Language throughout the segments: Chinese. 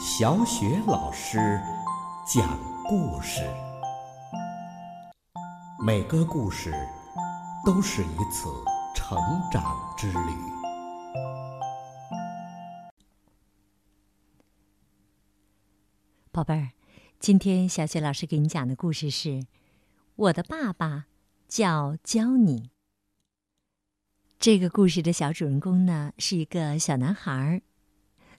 小雪老师讲故事，每个故事都是一次成长之旅。宝贝儿，今天小雪老师给你讲的故事是《我的爸爸叫教你》。这个故事的小主人公呢是一个小男孩儿，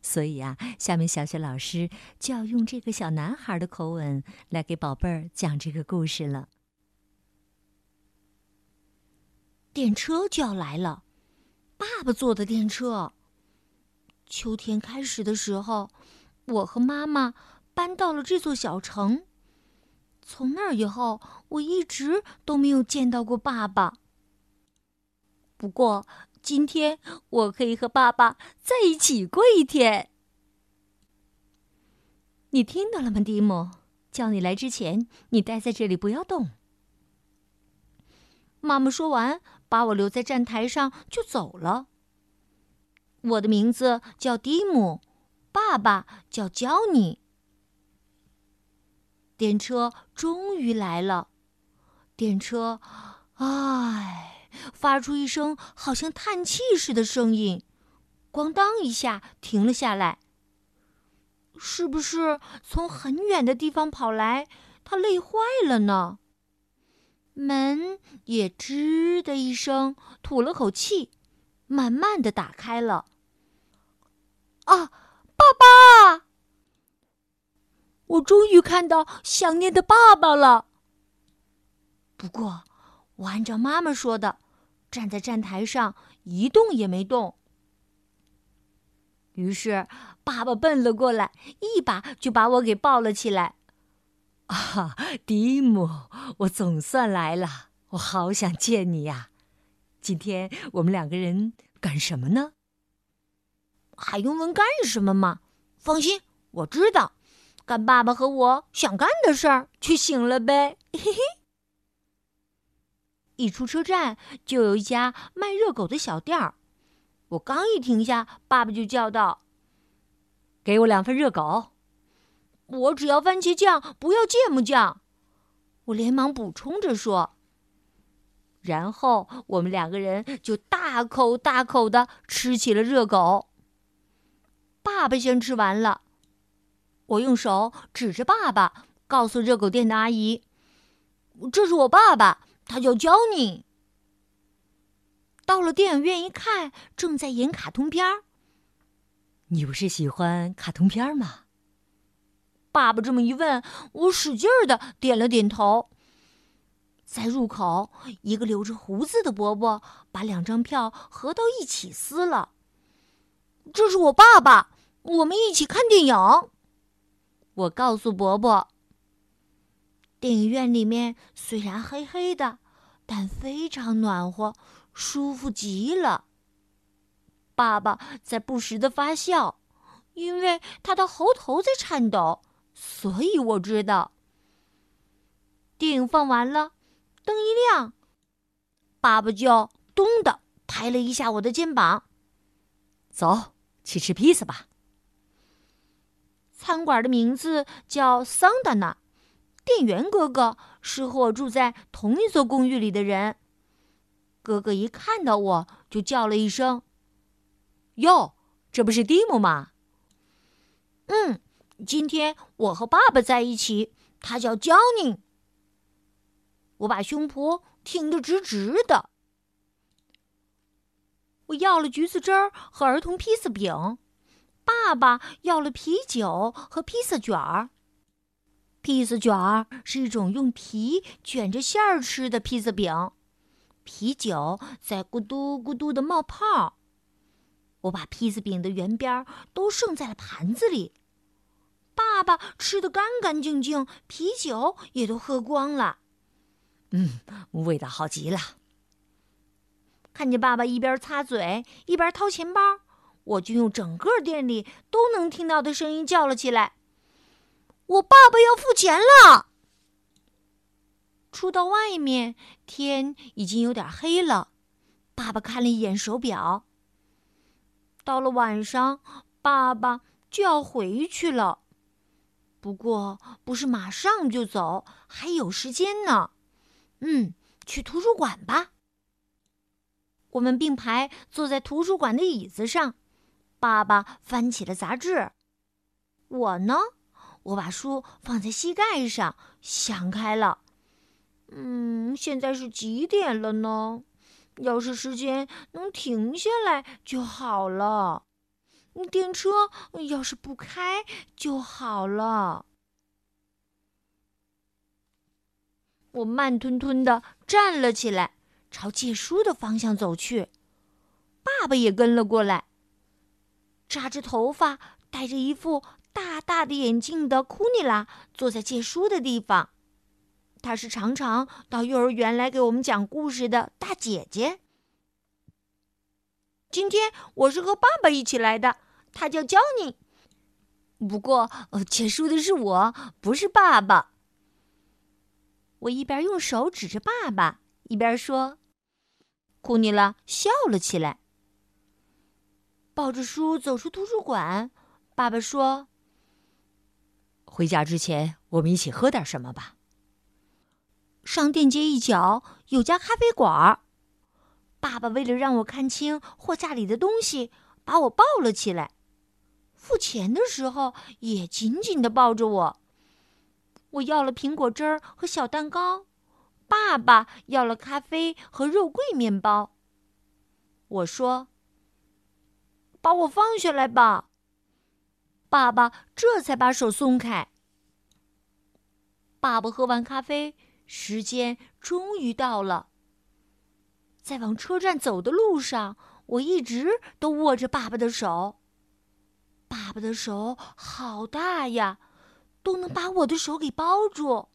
所以啊，下面小雪老师就要用这个小男孩的口吻来给宝贝儿讲这个故事了。电车就要来了，爸爸坐的电车。秋天开始的时候，我和妈妈搬到了这座小城。从那儿以后，我一直都没有见到过爸爸。不过今天我可以和爸爸在一起过一天。你听到了吗，蒂姆？叫你来之前，你待在这里，不要动。妈妈说完，把我留在站台上就走了。我的名字叫蒂姆，爸爸叫教你。电车终于来了，电车，唉。发出一声好像叹气似的声音，咣当一下停了下来。是不是从很远的地方跑来？他累坏了呢。门也吱的一声吐了口气，慢慢的打开了。啊，爸爸！我终于看到想念的爸爸了。不过。我按照妈妈说的，站在站台上一动也没动。于是爸爸奔了过来，一把就把我给抱了起来。啊，蒂姆，我总算来了！我好想见你呀！今天我们两个人干什么呢？还用问干什么吗？放心，我知道，干爸爸和我想干的事儿就行了呗。嘿嘿。一出车站，就有一家卖热狗的小店儿。我刚一停下，爸爸就叫道：“给我两份热狗。”我只要番茄酱，不要芥末酱。我连忙补充着说。然后我们两个人就大口大口的吃起了热狗。爸爸先吃完了，我用手指着爸爸，告诉热狗店的阿姨：“这是我爸爸。”他叫教你。到了电影院一看，正在演卡通片儿。你不是喜欢卡通片儿吗？爸爸这么一问，我使劲儿的点了点头。在入口，一个留着胡子的伯伯把两张票合到一起撕了。这是我爸爸，我们一起看电影。我告诉伯伯。电影院里面虽然黑黑的，但非常暖和，舒服极了。爸爸在不时的发笑，因为他的喉头在颤抖，所以我知道。电影放完了，灯一亮，爸爸就咚的拍了一下我的肩膀：“走去吃披萨吧。”餐馆的名字叫桑达纳。店员哥哥是和我住在同一座公寓里的人。哥哥一看到我就叫了一声：“哟，这不是蒂姆吗？”“嗯，今天我和爸爸在一起，他叫焦宁。”我把胸脯挺得直直的。我要了橘子汁儿和儿童披萨饼，爸爸要了啤酒和披萨卷儿。披萨卷儿是一种用皮卷着馅儿吃的披萨饼，啤酒在咕嘟咕嘟的冒泡。我把披萨饼的圆边都剩在了盘子里，爸爸吃的干干净净，啤酒也都喝光了。嗯，味道好极了。看见爸爸一边擦嘴一边掏钱包，我就用整个店里都能听到的声音叫了起来。我爸爸要付钱了。出到外面，天已经有点黑了。爸爸看了一眼手表。到了晚上，爸爸就要回去了。不过不是马上就走，还有时间呢。嗯，去图书馆吧。我们并排坐在图书馆的椅子上，爸爸翻起了杂志，我呢，我把书放在膝盖上，想开了。嗯，现在是几点了呢？要是时间能停下来就好了。电车要是不开就好了。我慢吞吞的站了起来，朝借书的方向走去。爸爸也跟了过来。扎着头发、戴着一副大大的眼镜的库尼拉坐在借书的地方。她是常常到幼儿园来给我们讲故事的大姐姐。今天我是和爸爸一起来的，他叫焦尼。不过，借书的是我，不是爸爸。我一边用手指着爸爸，一边说：“库尼拉笑了起来，抱着书走出图书馆。”爸爸说：“回家之前，我们一起喝点什么吧。”商店街一角有家咖啡馆儿。爸爸为了让我看清货架里的东西，把我抱了起来。付钱的时候也紧紧的抱着我。我要了苹果汁儿和小蛋糕，爸爸要了咖啡和肉桂面包。我说：“把我放下来吧。”爸爸这才把手松开。爸爸喝完咖啡。时间终于到了。在往车站走的路上，我一直都握着爸爸的手。爸爸的手好大呀，都能把我的手给包住。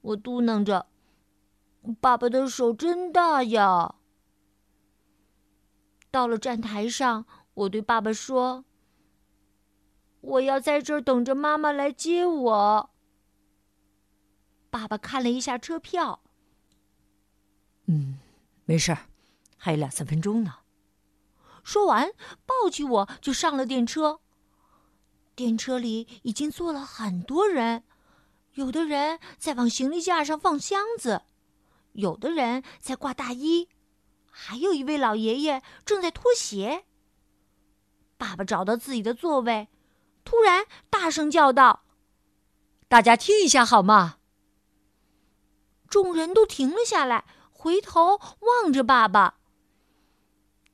我嘟囔着：“爸爸的手真大呀。”到了站台上，我对爸爸说：“我要在这儿等着妈妈来接我。”爸爸看了一下车票。嗯，没事儿，还有两三分钟呢。说完，抱起我就上了电车。电车里已经坐了很多人，有的人在往行李架上放箱子，有的人在挂大衣，还有一位老爷爷正在脱鞋。爸爸找到自己的座位，突然大声叫道：“大家听一下好吗？”众人都停了下来，回头望着爸爸。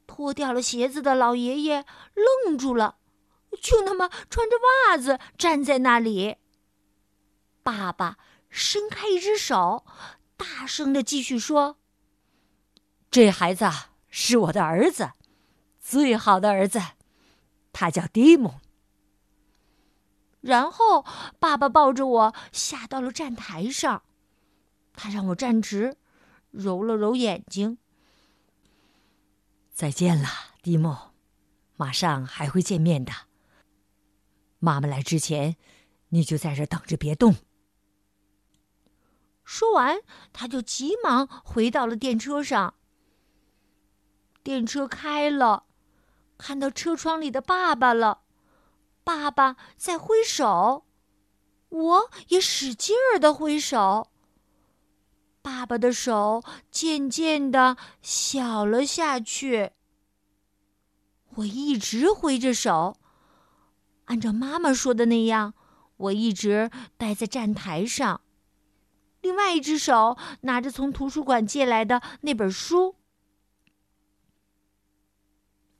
脱掉了鞋子的老爷爷愣住了，就那么穿着袜子站在那里。爸爸伸开一只手，大声的继续说：“这孩子是我的儿子，最好的儿子，他叫蒂姆。”然后，爸爸抱着我下到了站台上。他让我站直，揉了揉眼睛。再见了，蒂莫，马上还会见面的。妈妈来之前，你就在这等着，别动。说完，他就急忙回到了电车上。电车开了，看到车窗里的爸爸了，爸爸在挥手，我也使劲儿的挥手。爸爸的手渐渐的小了下去。我一直挥着手，按照妈妈说的那样，我一直待在站台上，另外一只手拿着从图书馆借来的那本书。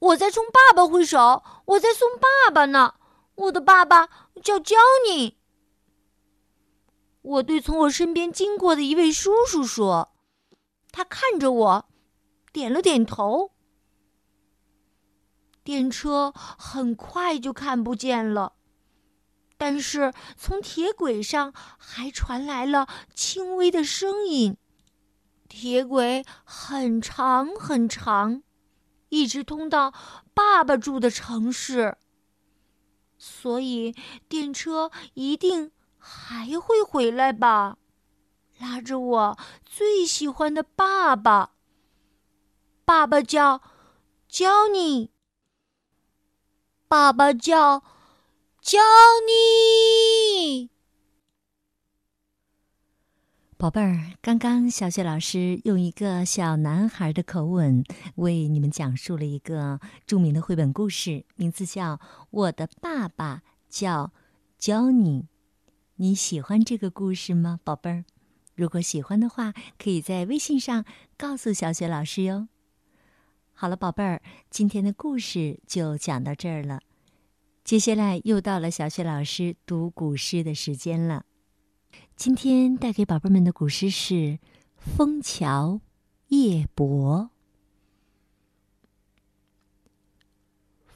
我在冲爸爸挥手，我在送爸爸呢。我的爸爸叫 Johnny。我对从我身边经过的一位叔叔说：“他看着我，点了点头。”电车很快就看不见了，但是从铁轨上还传来了轻微的声音。铁轨很长很长，一直通到爸爸住的城市，所以电车一定。还会回来吧，拉着我最喜欢的爸爸。爸爸叫 Johnny，爸爸叫教你。宝贝儿，刚刚小雪老师用一个小男孩的口吻为你们讲述了一个著名的绘本故事，名字叫《我的爸爸叫教你》。你喜欢这个故事吗，宝贝儿？如果喜欢的话，可以在微信上告诉小雪老师哟。好了，宝贝儿，今天的故事就讲到这儿了。接下来又到了小雪老师读古诗的时间了。今天带给宝贝们的古诗是《枫桥夜泊》。《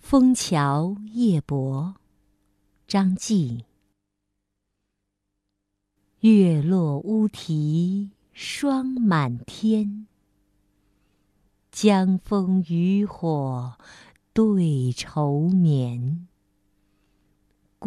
枫桥夜泊》，张继。月落乌啼霜满天，江枫渔火对愁眠。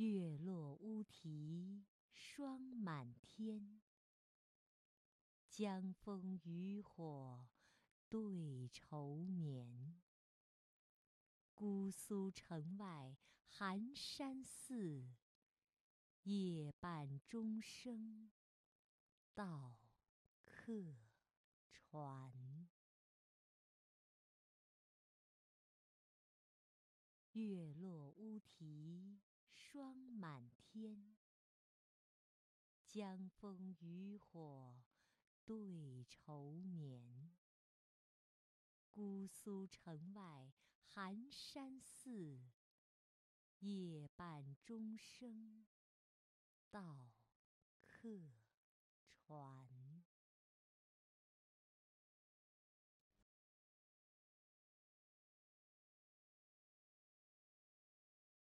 月落乌啼霜满天，江枫渔火对愁眠。姑苏城外寒山寺，夜半钟声到客船。月落乌啼。霜满天，江枫渔火对愁眠。姑苏城外寒山寺，夜半钟声到客船。